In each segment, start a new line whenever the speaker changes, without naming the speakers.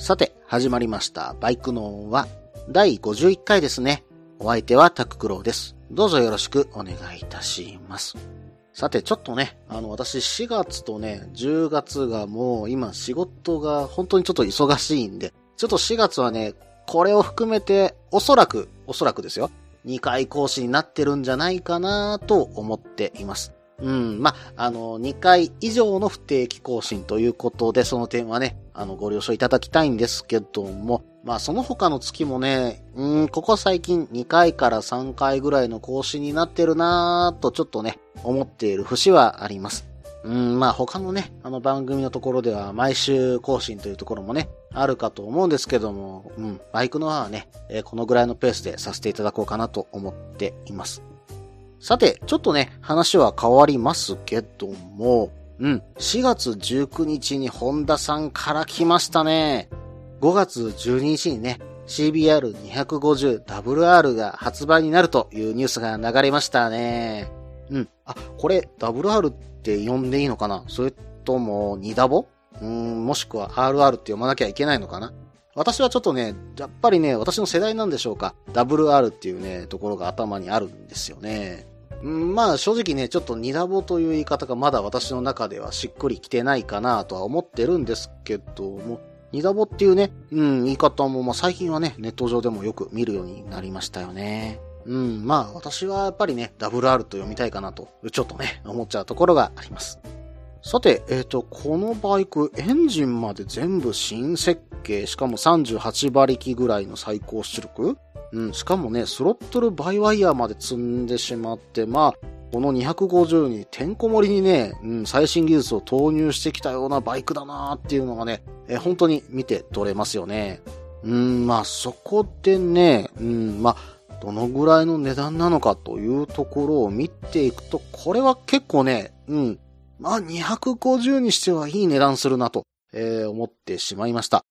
さて、始まりました。バイクの音は第51回ですね。お相手はタククロウです。どうぞよろしくお願いいたします。さて、ちょっとね、あの、私4月とね、10月がもう今仕事が本当にちょっと忙しいんで、ちょっと4月はね、これを含めて、おそらく、おそらくですよ。2回講師になってるんじゃないかなと思っています。うん、まあ、あの、2回以上の不定期更新ということで、その点はね、あの、ご了承いただきたいんですけども、まあ、その他の月もね、うん、ここ最近2回から3回ぐらいの更新になってるなぁと、ちょっとね、思っている節はあります。うん、まあ他のね、あの番組のところでは毎週更新というところもね、あるかと思うんですけども、うん、バイクのはね、えー、このぐらいのペースでさせていただこうかなと思っています。さて、ちょっとね、話は変わりますけども、うん、4月19日に本田さんから来ましたね。5月12日にね、CBR250WR が発売になるというニュースが流れましたね。うん。あ、これ WR って呼んでいいのかな？それとも2ダボ？うん、もしくは RR って読まなきゃいけないのかな？私はちょっとね、やっぱりね、私の世代なんでしょうか？WR っていうね、ところが頭にあるんですよね。まあ正直ね、ちょっとニダボという言い方がまだ私の中ではしっくりきてないかなとは思ってるんですけども、ニダボっていうね、うん、言い方もまあ最近はね、ネット上でもよく見るようになりましたよね。うん、まあ私はやっぱりね、WR と読みたいかなと、ちょっとね、思っちゃうところがあります。さて、えっ、ー、と、このバイク、エンジンまで全部新設計、しかも38馬力ぐらいの最高出力うん、しかもね、スロットルバイワイヤーまで積んでしまって、まあ、この250にてんこ盛りにね、うん、最新技術を投入してきたようなバイクだなーっていうのがね、え本当に見て取れますよね。うん、まあそこでね、うん、まあ、どのぐらいの値段なのかというところを見ていくと、これは結構ね、うん、まあ250にしてはいい値段するなと、えー、思ってしまいました。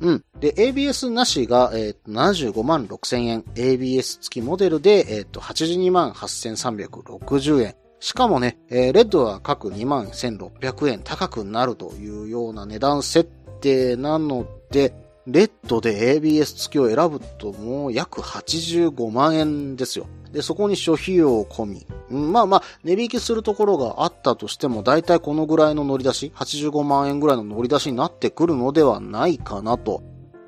うん。で、ABS なしが、えー、75万6千円。ABS 付きモデルで、えっ、ー、と、82万8360円。しかもね、えー、レッドは各2万1600円高くなるというような値段設定なので、レッドで ABS 付きを選ぶともう約85万円ですよ。で、そこに諸費用込み。まあまあ、値引きするところがあったとしても、だいたいこのぐらいの乗り出し、85万円ぐらいの乗り出しになってくるのではないかなと。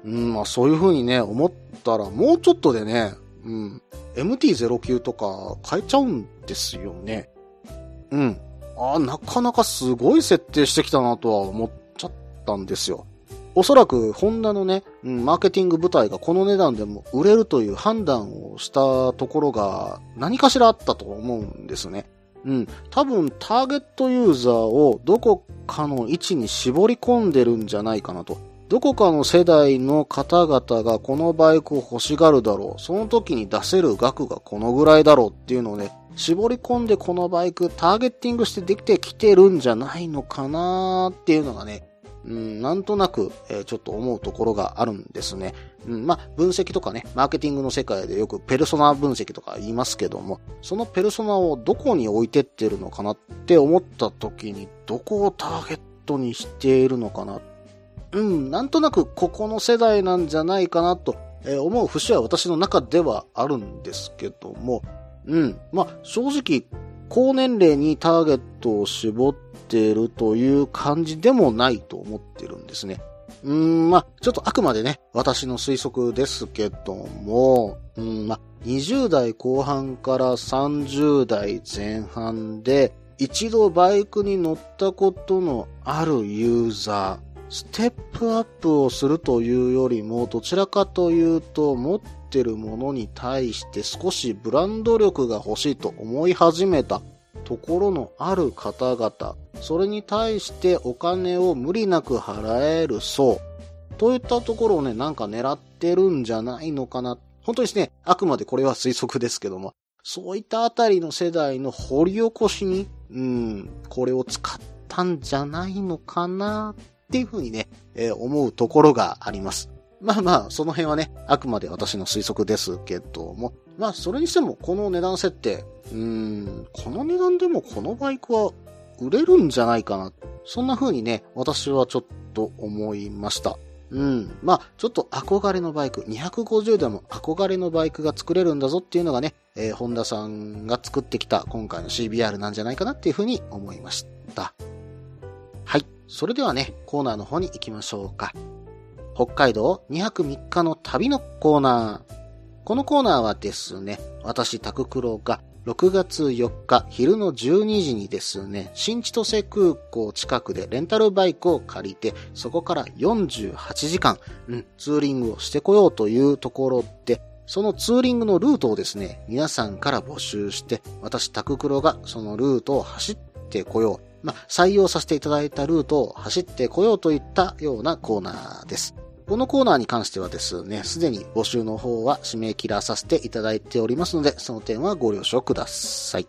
うん、まあそういう風にね、思ったら、もうちょっとでね、うん、MT-09 とか変えちゃうんですよね。うん。ああなかなかすごい設定してきたなとは思っちゃったんですよ。おそらく、ホンダのね、うん、マーケティング部隊がこの値段でも売れるという判断をしたところが何かしらあったと思うんですね。うん。多分、ターゲットユーザーをどこかの位置に絞り込んでるんじゃないかなと。どこかの世代の方々がこのバイクを欲しがるだろう。その時に出せる額がこのぐらいだろうっていうのをね、絞り込んでこのバイクターゲッティングしてできてきてるんじゃないのかなーっていうのがね、うん、なんとなく、えー、ちょっと思うところがあるんですね。うん、まあ、分析とかね、マーケティングの世界でよくペルソナ分析とか言いますけども、そのペルソナをどこに置いてってるのかなって思った時に、どこをターゲットにしているのかな。うん、なんとなくここの世代なんじゃないかなと、思う節は私の中ではあるんですけども、うん、まあ、正直、高年齢にターゲットを絞っててるという感じでもないと思ってるんですね。うん、まあ、ちょっとあくまでね、私の推測ですけども、うん、まあ、20代後半から30代前半で、一度バイクに乗ったことのあるユーザー、ステップアップをするというよりも、どちらかというと、持ってるものに対して少しブランド力が欲しいと思い始めたところのある方々、それに対してお金を無理なく払える層、といったところをね、なんか狙ってるんじゃないのかな。本当にですね、あくまでこれは推測ですけども、そういったあたりの世代の掘り起こしに、うん、これを使ったんじゃないのかなっていうふうにね、えー、思うところがあります。まあまあ、その辺はね、あくまで私の推測ですけども、まあ、それにしても、この値段設定、うーん、この値段でもこのバイクは売れるんじゃないかな。そんな風にね、私はちょっと思いました。うん。まあ、ちょっと憧れのバイク、250でも憧れのバイクが作れるんだぞっていうのがね、えー、ホンダさんが作ってきた今回の CBR なんじゃないかなっていうふうに思いました。はい。それではね、コーナーの方に行きましょうか。北海道2泊3日の旅のコーナー。このコーナーはですね、私、タククロが6月4日昼の12時にですね、新千歳空港近くでレンタルバイクを借りて、そこから48時間、うん、ツーリングをしてこようというところで、そのツーリングのルートをですね、皆さんから募集して、私、タククロがそのルートを走ってこよう。まあ、採用させていただいたルートを走ってこようといったようなコーナーです。このコーナーに関してはですね、すでに募集の方は締め切らさせていただいておりますので、その点はご了承ください。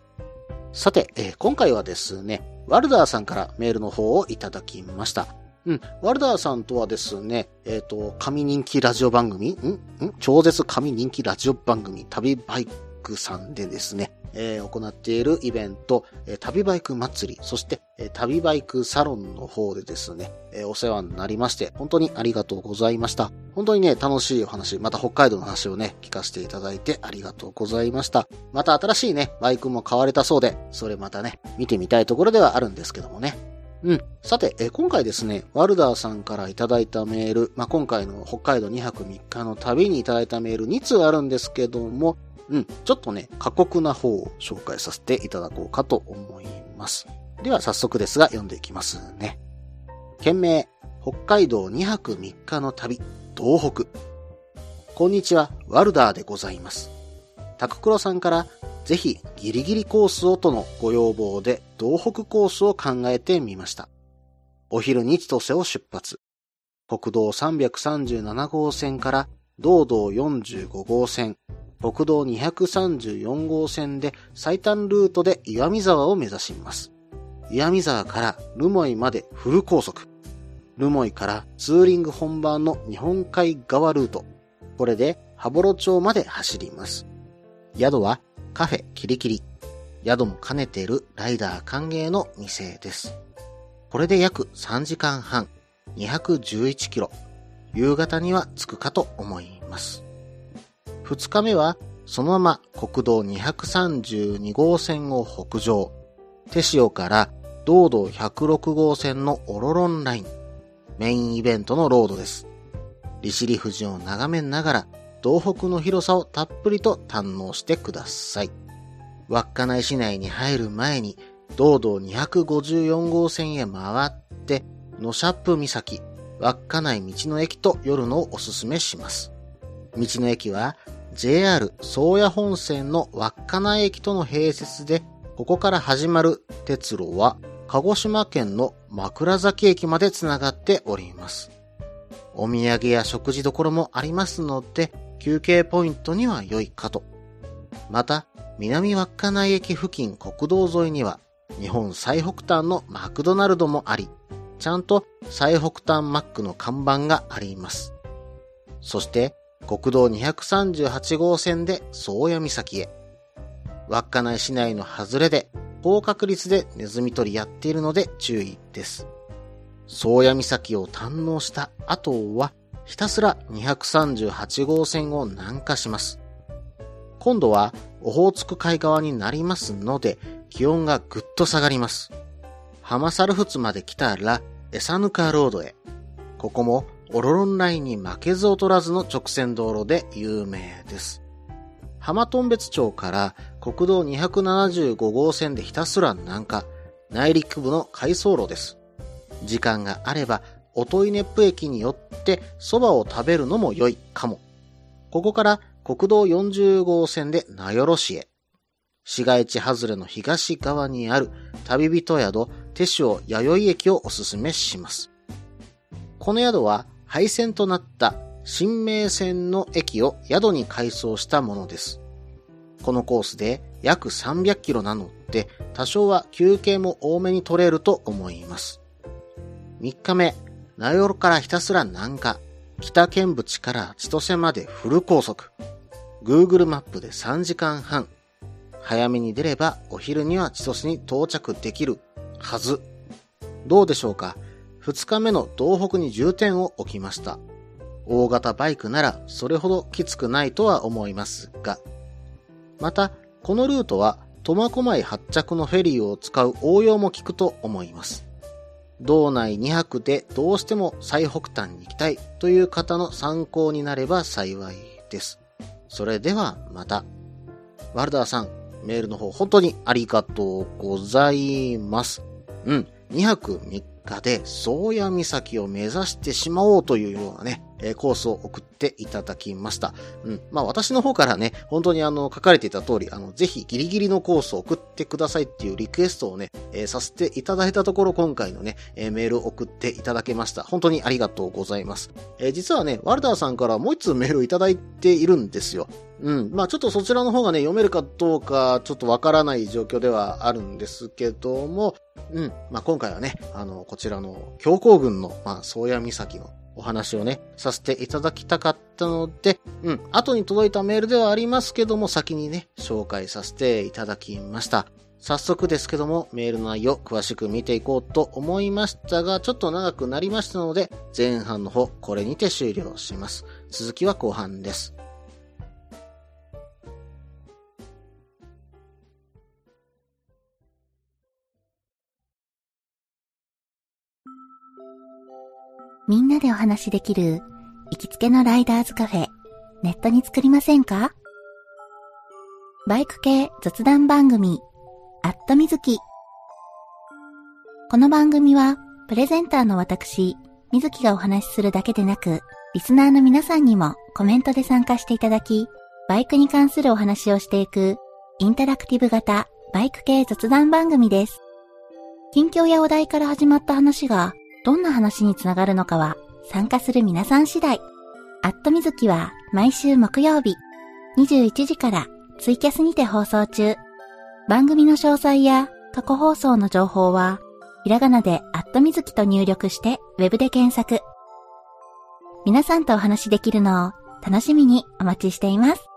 さて、えー、今回はですね、ワルダーさんからメールの方をいただきました。うん。ワルダーさんとはですね、えっ、ー、と、神人気ラジオ番組、んん超絶神人気ラジオ番組、旅バイクさんでですね、えー、行っているイベント、えー、旅バイク祭り、そして、えー、旅バイクサロンの方でですね、えお世話になりまして、本当にありがとうございました。本当にね、楽しいお話、また北海道の話をね、聞かせていただいてありがとうございました。また新しいね、バイクも買われたそうで、それまたね、見てみたいところではあるんですけどもね。うん。さて、え今回ですね、ワルダーさんからいただいたメール、まあ、今回の北海道2泊3日の旅にいただいたメール2通あるんですけども、うん、ちょっとね、過酷な方を紹介させていただこうかと思います。では早速ですが読んでいきますね。件名、北海道2泊3日の旅、東北。こんにちは、ワルダーでございます。タククロさんからぜひギリギリコースをとのご要望で東北コースを考えてみました。お昼に千歳を出発。国道337号線から道道45号線、国道234号線で最短ルートで岩見沢を目指します。岩見沢からルモイまでフル高速。ルモイからツーリング本番の日本海側ルート。これで羽幌町まで走ります。宿はカフェキリキリ。宿も兼ねているライダー歓迎の店です。これで約3時間半、211キロ。夕方には着くかと思います。2日目はそのまま国道232号線を北上。手塩から道道106号線のオロロンライン。メインイベントのロードです。利尻富士を眺めながら、東北の広さをたっぷりと堪能してください。稚内市内に入る前に、道道254号線へ回って、野シャップ岬、稚内道の駅と寄るのをおすすめします。道の駅は JR 宗谷本線の稚内駅との併設で、ここから始まる鉄路は、鹿児島県の枕崎駅までつながっております。お土産や食事処もありますので、休憩ポイントには良いかと。また、南稚内駅付近国道沿いには、日本最北端のマクドナルドもあり、ちゃんと最北端マックの看板があります。そして、国道238号線で宗谷岬へ。稚内市内の外れで高確率でネズミ捕りやっているので注意です。宗谷岬を堪能した後はひたすら238号線を南下します。今度はオホーツク海側になりますので気温がぐっと下がります。浜猿仏まで来たらエサヌカロードへ。ここもオロロンラインに負けず劣らずの直線道路で有名です。浜頓別町から国道275号線でひたすら南下、内陸部の回送路です。時間があれば、音井ネップ駅によって蕎麦を食べるのも良いかも。ここから国道40号線で名寄市へ。市街地外れの東側にある旅人宿手塩弥生駅をおすすめします。この宿は廃線となった新名線の駅を宿に改装したものです。このコースで約300キロなので多少は休憩も多めに取れると思います。3日目、名寄からひたすら南下、北見淵から千歳までフル高速。Google マップで3時間半。早めに出ればお昼には千歳に到着できるはず。どうでしょうか？2日目の道北に重点を置きました。大型バイクならそれほどきつくないとは思いますが、また、このルートは苫小牧発着のフェリーを使う応用も効くと思います。道内2泊でどうしても最北端に行きたいという方の参考になれば幸いです。それではまた。ワルダーさん、メールの方本当にありがとうございます。うん、2泊3日で宗谷岬を目指してしまおうというようなね、えコースを送っていただきました。うん。まあ私の方からね、本当にあの書かれていた通り、あの、ぜひギリギリのコースを送ってくださいっていうリクエストをね、えー、させていただいたところ今回のね、えー、メールを送っていただけました。本当にありがとうございます。えー、実はね、ワルダーさんからもう一通メールをいただいているんですよ。うん。まあちょっとそちらの方がね、読めるかどうかちょっとわからない状況ではあるんですけども、うん。まあ今回はね、あの、こちらの強行軍の、まあ、宗谷岬のお話をね、させていただきたかったので、うん、後に届いたメールではありますけども、先にね、紹介させていただきました。早速ですけども、メールの内容詳しく見ていこうと思いましたが、ちょっと長くなりましたので、前半の方、これにて終了します。続きは後半です。
みんなでお話しできる行きつけのライダーズカフェ、ネットに作りませんか？バイク系雑談番組、アットみずき。この番組は、プレゼンターの私、みずきがお話しするだけでなく、リスナーの皆さんにもコメントで参加していただき、バイクに関するお話をしていく、インタラクティブ型バイク系雑談番組です。近況やお題から始まった話が、どんな話につながるのかは参加する皆さん次第。アットみずきは毎週木曜日21時からツイキャスにて放送中。番組の詳細や過去放送の情報はひらがなでアットみずきと入力してウェブで検索。皆さんとお話しできるのを楽しみにお待ちしています。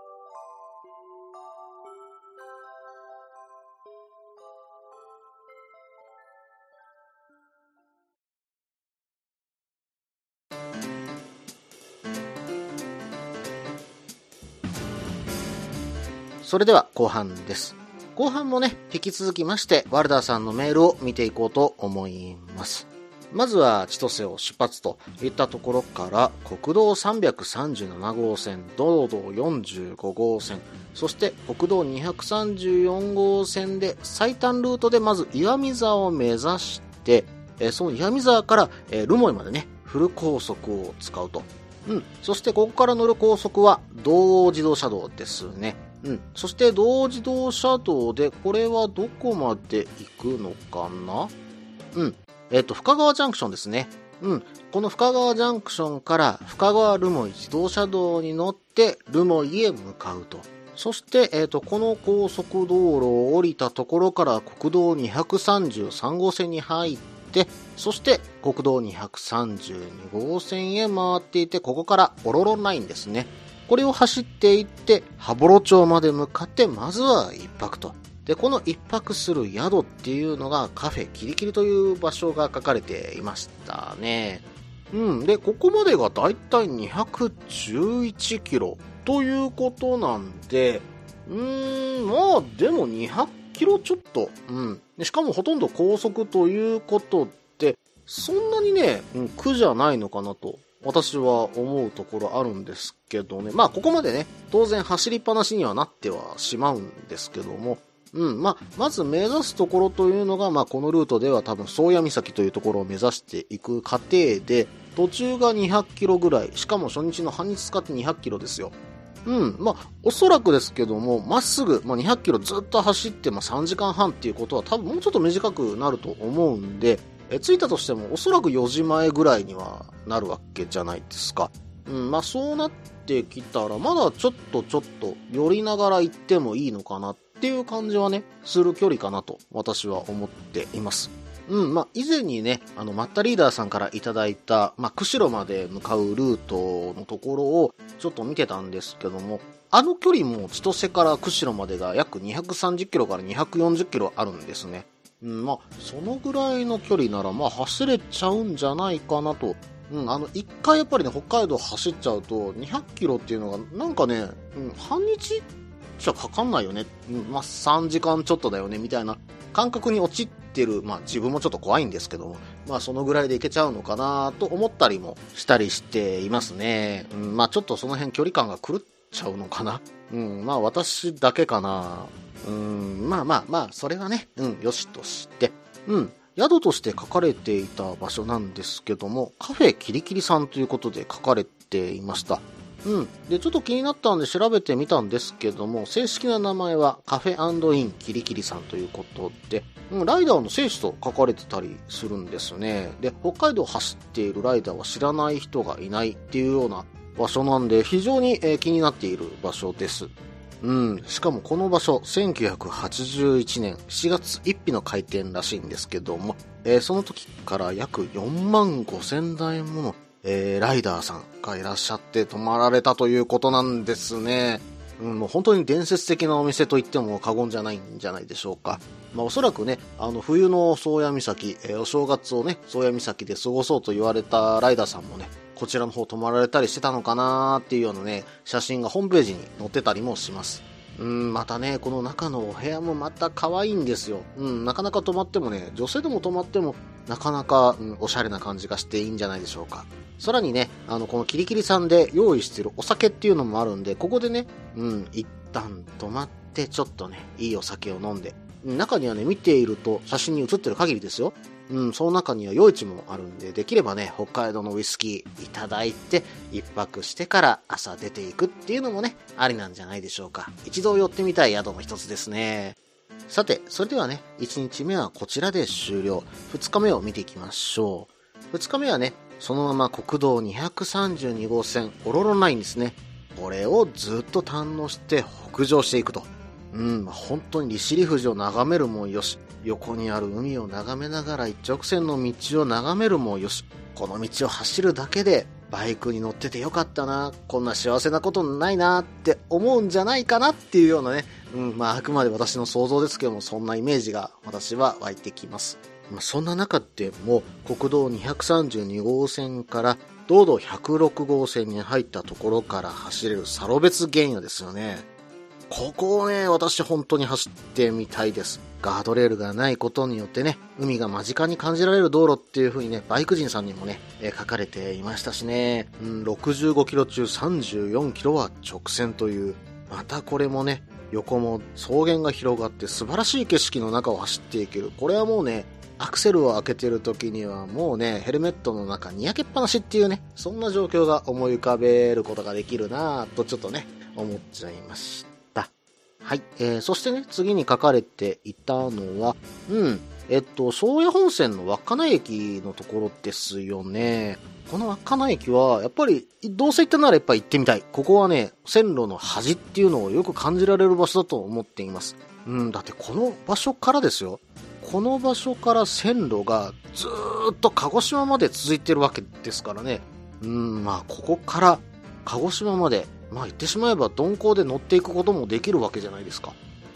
それでは後半です。後半もね、引き続きまして、ワルダーさんのメールを見ていこうと思います。まずは千歳を出発といったところから、国道337号線、道道45号線、そして国道234号線で最短ルートでまず岩見沢を目指して、その岩見沢から留萌までね、フル高速を使うと。うん。そしてここから乗る高速は、道央自動車道ですね。うん。そして同自動車道で、これはどこまで行くのかな？うん。えっ、と、深川ジャンクションですね。うん。この深川ジャンクションから深川留萌自動車道に乗って留萌へ向かうと。そして、えっ、と、この高速道路を降りたところから国道233号線に入って、そして国道232号線へ回っていて、ここからオロロンラインですね。これを走っていって、羽幌町まで向かって、まずは一泊と。で、この一泊する宿っていうのがカフェキリキリという場所が書かれていましたね。うん。で、ここまでがだいたい211キロということなんで、うーん、まあでも200キロちょっと。うん。しかもほとんど高速ということで、そんなにね、苦じゃないのかなと私は思うところあるんですけどね。まあ、ここまでね、当然走りっぱなしにはなってはしまうんですけども、うん、まあ、まず目指すところというのが、まあ、このルートでは多分、宗谷岬というところを目指していく過程で、途中が200キロぐらい、しかも初日の半日使って200キロですよ。うん、まあ、おそらくですけども、まっすぐ、まあ、200キロずっと走って、まあ、3時間半っていうことは多分もうちょっと短くなると思うんで、え着いたとしてもおそらく4時前ぐらいにはなるわけじゃないですか。うん、まあそうなってきたら、まだちょっとちょっと寄りながら行ってもいいのかなっていう感じはね、する距離かなと私は思っています。うん、まあ、以前にね、あの、マッタリーダーさんからいただいた、まあ、釧路まで向かうルートのところをちょっと見てたんですけども、あの距離も千歳から釧路までが約230キロから240キロあるんですね。うん、まあ、そのぐらいの距離なら、まあ、走れちゃうんじゃないかなと。うん、あの、一回やっぱりね、北海道走っちゃうと、200キロっていうのが、なんかね、うん、半日じゃかかんないよね。うん、まあ、3時間ちょっとだよね、みたいな感覚に陥ってる、まあ、自分もちょっと怖いんですけども、まあ、そのぐらいでいけちゃうのかなと思ったりもしたりしていますね。うん、まあ、ちょっとその辺距離感が狂っちゃうのかな。うん、まあ、私だけかな。うん、まあまあまあ、それはね、うん、よしとして。うん、宿として書かれていた場所なんですけども、カフェキリキリさんということで書かれていました。うん。で、ちょっと気になったんで調べてみたんですけども、正式な名前はカフェインキリキリさんということで、うん、ライダーの聖地と書かれてたりするんですね。で、北海道を走っているライダーは知らない人がいないっていうような場所なんで、非常に、えー、気になっている場所です。うん。しかもこの場所、1981年7月1日の開店らしいんですけども、えー、その時から約4万5千台もの、えー、ライダーさんがいらっしゃって泊まられたということなんですね。うん、もう本当に伝説的なお店と言っても過言じゃないんじゃないでしょうか。まあおそらくね、あの冬の宗谷岬、えー、お正月をね、宗谷岬で過ごそうと言われたライダーさんもね、こちらの方泊まられたりしてたのかなーっていうようなね、写真がホームページに載ってたりもします。うん、またね、この中のお部屋もまた可愛いんですよ。うん、なかなか泊まってもね、女性でも泊まっても、なかなか、うん、おしゃれな感じがしていいんじゃないでしょうか。さらにね、あの、このキリキリさんで用意してるお酒っていうのもあるんで、ここでね、うん、一旦泊まって、ちょっとね、いいお酒を飲んで、中にはね、見ていると、写真に写ってる限りですよ。うん、その中には夜市もあるんで、できればね、北海道のウイスキーいただいて、一泊してから朝出ていくっていうのもね、ありなんじゃないでしょうか。一度寄ってみたい宿の一つですね。さて、それではね、1日目はこちらで終了。2日目を見ていきましょう。2日目はね、そのまま国道232号線、オロロラインですね。これをずっと堪能して北上していくと。うん、本当に利尻富士を眺めるもよし、横にある海を眺めながら一直線の道を眺めるもよし、この道を走るだけでバイクに乗っててよかったな、こんな幸せなことないなって思うんじゃないかなっていうようなね、うん、まああくまで私の想像ですけども、そんなイメージが私は湧いてきます。まあ、そんな中でも国道232号線から道道106号線に入ったところから走れるサロベツ原野ですよね。ここをね、私本当に走ってみたいです。ガードレールがないことによってね、海が間近に感じられる道路っていう風にね、バイク人さんにもね、え書かれていましたしね、うん、65キロ中34キロは直線という、またこれもね、横も草原が広がって素晴らしい景色の中を走っていける。これはもうね、アクセルを開けてる時にはもうね、ヘルメットの中に焼けっぱなしっていうね、そんな状況が思い浮かべることができるなぁとちょっとね、思っちゃいました。はい。えー、そしてね、次に書かれていたのは、うん、えっと、宗谷本線の稚内駅のところですよね。この稚内駅は、やっぱり、どうせ行ったならやっぱ行ってみたい。ここはね、線路の端っていうのをよく感じられる場所だと思っています。うん、だってこの場所からですよ。この場所から線路がずっと鹿児島まで続いてるわけですからね。うん、まあ、ここから鹿児島までまあ言ってしまえば鈍行で乗っていくこともできるわけじゃないですか。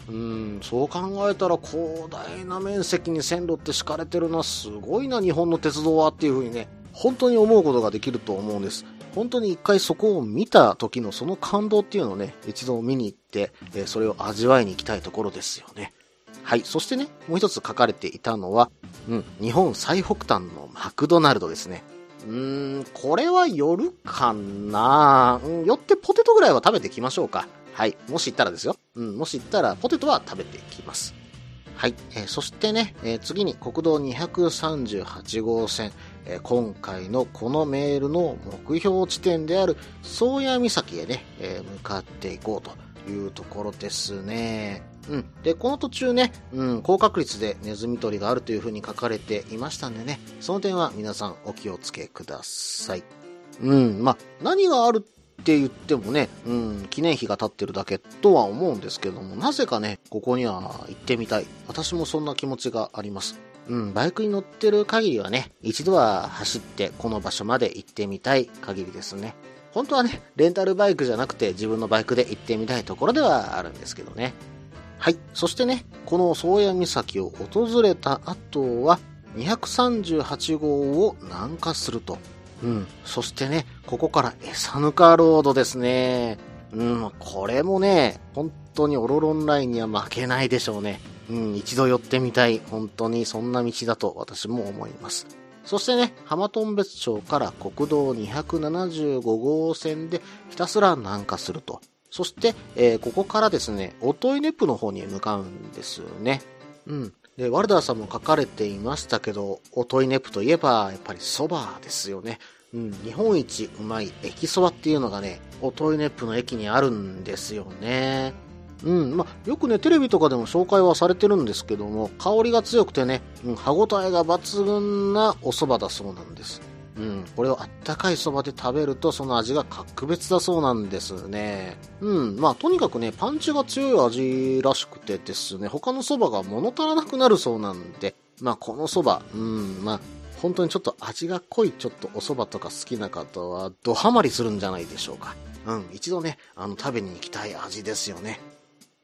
うん、そう考えたら広大な面積に線路って敷かれてるな、すごいな、日本の鉄道はっていうふうにね、本当に思うことができると思うんです。本当に一回そこを見た時のその感動っていうのをね、一度見に行って、え、それを味わいに行きたいところですよね。はい。そしてね、もう一つ書かれていたのは、うん、日本最北端のマクドナルドですね。うーん、これは夜かなうん、よってポテトぐらいは食べてきましょうか。はい。もし行ったらですよ。うん、もし行ったらポテトは食べていきます。はい。えー、そしてね、えー、次に国道238号線、えー、今回のこのメールの目標地点である宗谷岬へね、え向かっていこうというところですね。うん。で、この途中ね、うん、高確率でネズミ捕りがあるという風に書かれていましたんでね、その点は皆さんお気をつけください。うん、ま、何があるって言ってもね、うん、記念碑が立ってるだけとは思うんですけども、なぜかね、ここには行ってみたい。私もそんな気持ちがあります。うん、バイクに乗ってる限りはね、一度は走ってこの場所まで行ってみたい限りですね。本当はね、レンタルバイクじゃなくて自分のバイクで行ってみたいところではあるんですけどね。はい。そしてね、この宗谷岬を訪れた後は、238号を南下すると。うん。そしてね、ここから餌ぬかロードですね。うん、これもね、本当にオロロンラインには負けないでしょうね。うん、一度寄ってみたい。本当にそんな道だと私も思います。そしてね、浜頓別町から国道275号線でひたすら南下すると。そして、えー、ここからですね、オトイネップの方に向かうんですよね。うん。で、ワルダーさんも書かれていましたけど、オトイネップといえば、やっぱり蕎麦ですよね。うん、日本一うまい駅そばっていうのがね、オトイネップの駅にあるんですよね。うん、まあ、よくね、テレビとかでも紹介はされてるんですけども、香りが強くてね、うん、歯応えが抜群なお蕎麦だそうなんです。うん、これをあったかい蕎麦で食べるとその味が格別だそうなんですね。うん、まあとにかくね、パンチが強い味らしくてですね、他の蕎麦が物足らなくなるそうなんで、まあこの蕎麦、うん、まあ本当にちょっと味が濃いちょっとお蕎麦とか好きな方はドハマりするんじゃないでしょうか。うん、一度ね、あの食べに行きたい味ですよね。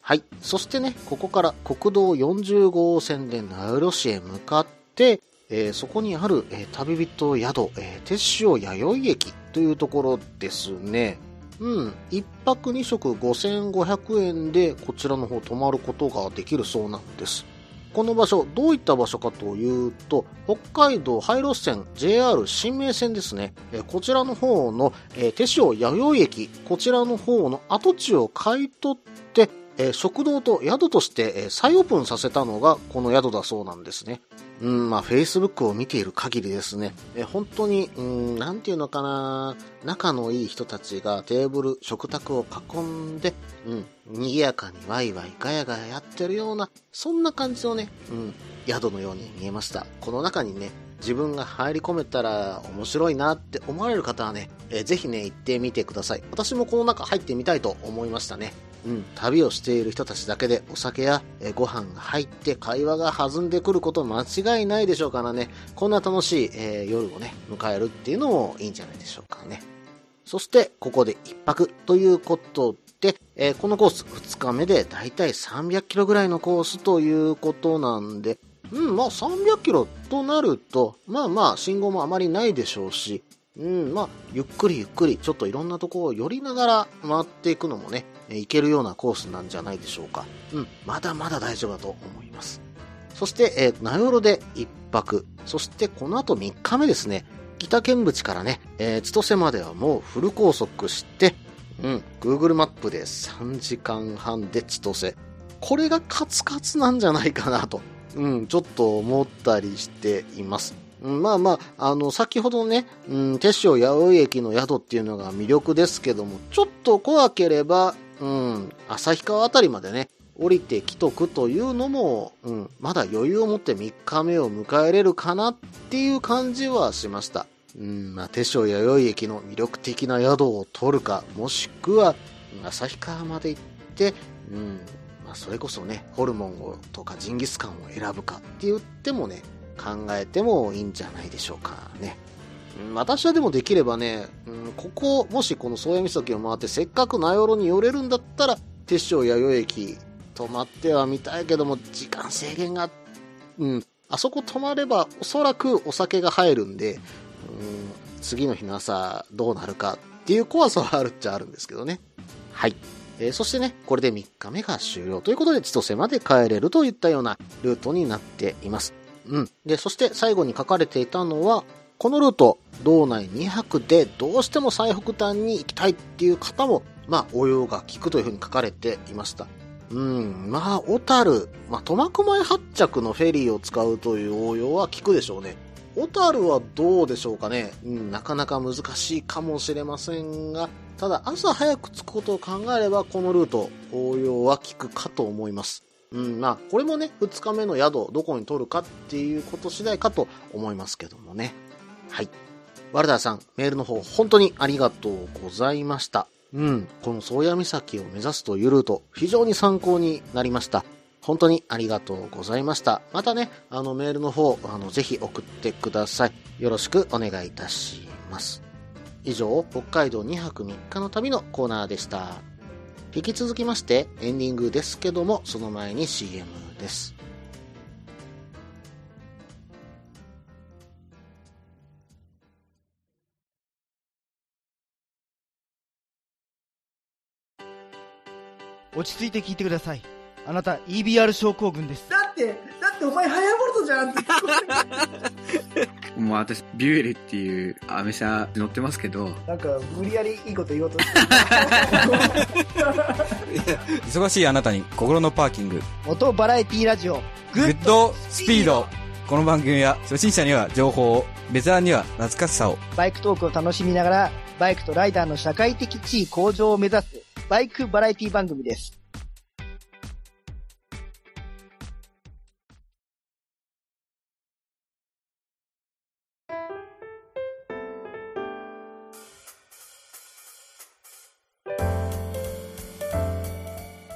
はい。そしてね、ここから国道40号線で名寄市へ向かって、えー、そこにある、えー、旅人宿、えー、鉄潮弥生駅というところですね。うん。一泊二食5500円でこちらの方泊まることができるそうなんです。この場所、どういった場所かというと、北海道廃路線 JR 新名線ですね。えこちらの方の、え手塩弥生駅、こちらの方の跡地を買い取って、えー、食堂と宿として、えー、再オープンさせたのがこの宿だそうなんですね。うん、まあ、Facebook を見ている限りですね、えー、本当に、うん、なんていうのかな、仲のいい人たちがテーブル、食卓を囲んで、うん、賑やかにワイワイガヤガヤやってるような、そんな感じのね、うん、宿のように見えました。この中にね、自分が入り込めたら面白いなって思われる方はね、えー、ぜひね、行ってみてください。私もこの中入ってみたいと思いましたね。うん、旅をしている人たちだけでお酒やえご飯が入って会話が弾んでくること間違いないでしょうからね、こんな楽しい、えー、夜をね、迎えるっていうのもいいんじゃないでしょうかね。そして、ここで一泊ということで、えー、このコース2日目でだいたい300キロぐらいのコースということなんで、うん、まあ300キロとなると、まあまあ信号もあまりないでしょうし、うん、まあ、ゆっくりゆっくり、ちょっといろんなとこを寄りながら回っていくのもね、いけるようなコースなんじゃないでしょうか。うん、まだまだ大丈夫だと思います。そして、えー、名寄で一泊。そして、この後3日目ですね。北見淵からね、えー、千歳まではもうフル高速して、うん、Google マップで3時間半で千歳。これがカツカツなんじゃないかなと、うん、ちょっと思ったりしています。まあまあ、あの、先ほどね、うん、手塩八百駅の宿っていうのが魅力ですけども、ちょっと怖ければ、うん、旭川あたりまでね、降りてきとくというのも、うん、まだ余裕を持って3日目を迎えれるかなっていう感じはしました。うん、まあ、手塩弥生駅の魅力的な宿を取るか、もしくは、旭川まで行って、うん、まあ、それこそね、ホルモンをとかジンギスカンを選ぶかって言ってもね、考えてもいいんじゃないでしょうかね。私はでもできればね、うん、ここ、もしこの宗谷岬を回ってせっかく名寄に寄れるんだったら、鉄匠弥生駅泊まってはみたいけども、時間制限が、うん、あそこ泊まればおそらくお酒が入るんで、うん、次の日の朝どうなるかっていう怖さはあるっちゃあるんですけどね。はい。えー、そしてね、これで3日目が終了ということで、千歳まで帰れるといったようなルートになっています。うん。で、そして最後に書かれていたのは、このルート、道内2泊でどうしても最北端に行きたいっていう方も、まあ、応用が効くというふうに書かれていました。うん、まあ、小樽、まあ、苫小牧発着のフェリーを使うという応用は効くでしょうね。小樽はどうでしょうかね、うん、なかなか難しいかもしれませんが、ただ朝早く着くことを考えれば、このルート、応用は効くかと思います。うん、まあ、これもね、2日目の宿、どこに取るかっていうこと次第かと思いますけどもね。はい。ワルダーさん、メールの方、本当にありがとうございました。うん、この宗谷岬を目指すというルート、非常に参考になりました。本当にありがとうございました。またね、あのメールの方、あの、ぜひ送ってください。よろしくお願いいたします。以上、北海道2泊3日の旅のコーナーでした。引き続きましてエンディングですけども、その前に CM です。
落ち着いて聞いてください。あなた EBR 症候群です。
だって、だってお前ハヤボルトじゃんって。
もう私、ビュエルっていうアメ車乗ってますけど、
なんか、無理やりいいこと言おうとして
忙しいあなたに心のパーキング。
元バラエティラジオ、
グッドスピード。この番組は初心者には情報を、ベテランには懐かしさを。
バイクトークを楽しみながら、バイクとライダーの社会的地位向上を目指す、バイクバラエティ番組です。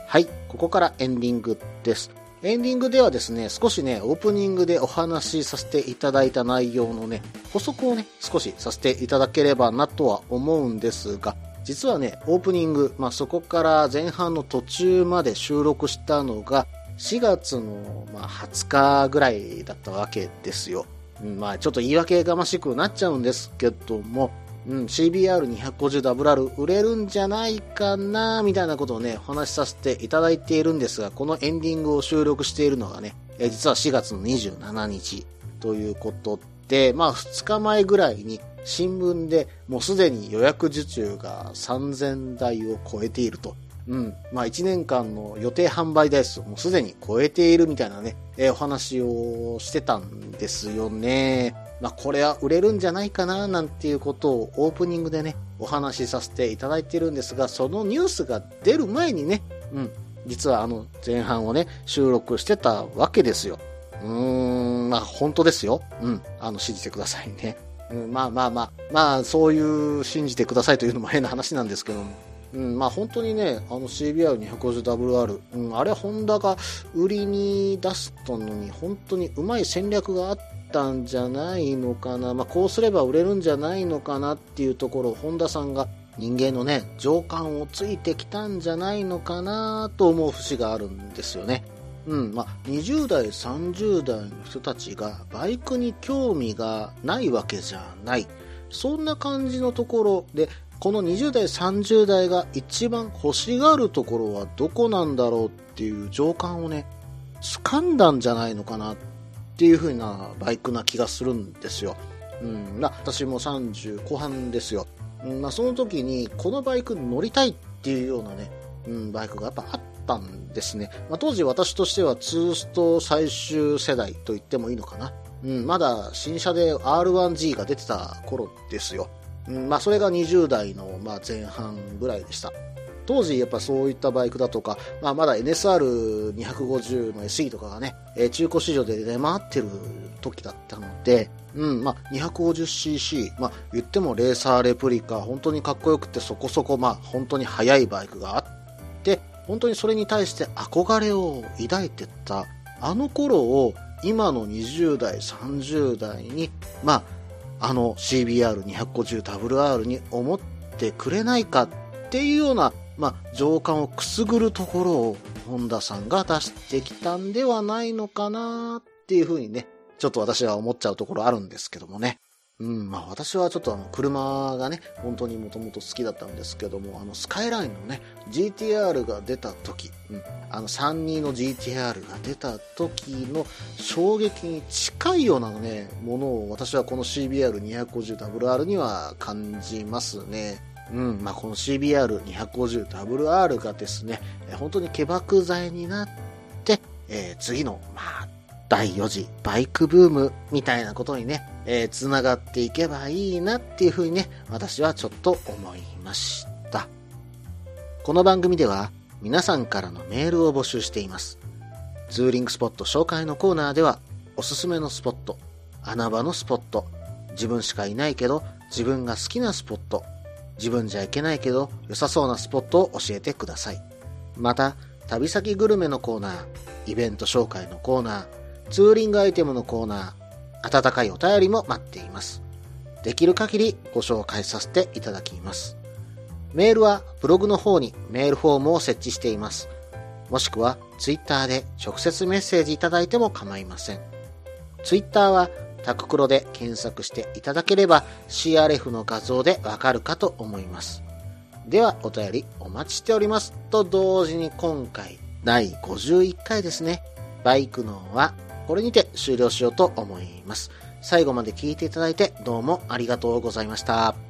はい、ここからエンディングです。エンディングではですね、少しね、オープニングでお話しさせていただいた内容のね、補足をね、少しさせていただければなとは思うんですが、実はね、オープニング、まあ、そこから前半の途中まで収録したのが、4月の、ま、20日ぐらいだったわけですよ。まあ、ちょっと言い訳がましくなっちゃうんですけども、うん、CBR250WR 売れるんじゃないかな、みたいなことをね、お話しさせていただいているんですが、このエンディングを収録しているのがね、え実は4月の27日ということで、まあ2日前ぐらいに新聞でもうすでに予約受注が3000台を超えていると。うん。まあ1年間の予定販売台数もうすでに超えているみたいなね、えお話をしてたんですよね。まあこれは売れるんじゃないかななんていうことをオープニングでね、お話しさせていただいてるんですが、そのニュースが出る前にね、うん、実はあの前半をね、収録してたわけですよ。うーん、まあ本当ですよ。うん、あの信じてくださいね。うん、まあまあまあ、まあそういう信じてくださいというのも変な話なんですけども。うん、まあ本当にね、あの CBR250WR、うん、あれホンダが売りに出したのに本当にうまい戦略があってたんじゃないのかな、まあこうすれば売れるんじゃないのかなっていうところをホンダさんが人間のね、情感をついてきたんじゃないのかなと思う節があるんですよね。うん、まあ、20代、30代の人たちがバイクに興味がないわけじゃない。そんな感じのところで、この20代、30代が一番欲しがるところはどこなんだろうっていう情感をね、掴んだんじゃないのかなっっていう風なバイクな気がするんですよ。うん、私も30後半ですよ。うんまあ、その時にこのバイク乗りたいっていうようなね、うん、バイクがやっぱあったんですね。まあ、当時私としては2スト最終世代と言ってもいいのかな。うん、まだ新車で R1G が出てた頃ですよ。うん、まあそれが20代のま前半ぐらいでした。当時やっぱそういったバイクだとか、まあまだ NSR250 の SE とかがね、え中古市場で出回ってる時だったので、うん、まあ 250cc、まあ言ってもレーサーレプリカ、本当にかっこよくてそこそこまあ本当に速いバイクがあって、本当にそれに対して憧れを抱いてた、あの頃を今の20代、30代に、まあ、あの CBR250WR に思ってくれないかっていうような、まあ、情感をくすぐるところを本田さんが出してきたんではないのかなっていうふうにね、ちょっと私は思っちゃうところあるんですけどもね。うん、まあ私はちょっとあの車がね、本当にもともと好きだったんですけども、あのスカイラインのね、GTR が出た時、うん、あの32の GTR が出た時の衝撃に近いようなね、ものを私はこの CBR250WR には感じますね。うん、まあこの CBR250WR がですね、本当に起爆剤になって、えー次の、まあ、第4次バイクブームみたいなことにね、えー、繋がっていけばいいなっていうふうにね、私はちょっと思いました。この番組では皆さんからのメールを募集しています。ツーリングスポット紹介のコーナーでは、おすすめのスポット、穴場のスポット、自分しかいないけど自分が好きなスポット、自分じゃいけないけど良さそうなスポットを教えてください。また、旅先グルメのコーナー、イベント紹介のコーナー、ツーリングアイテムのコーナー、温かいお便りも待っています。できる限りご紹介させていただきます。メールはブログの方にメールフォームを設置しています。もしくはツイッターで直接メッセージいただいても構いません。ツイッターはタククロで検索していただければ CRF の画像でわかるかと思います。ではお便りお待ちしております。と同時に今回第51回ですね。バイクのはこれにて終了しようと思います。最後まで聞いていただいてどうもありがとうございました。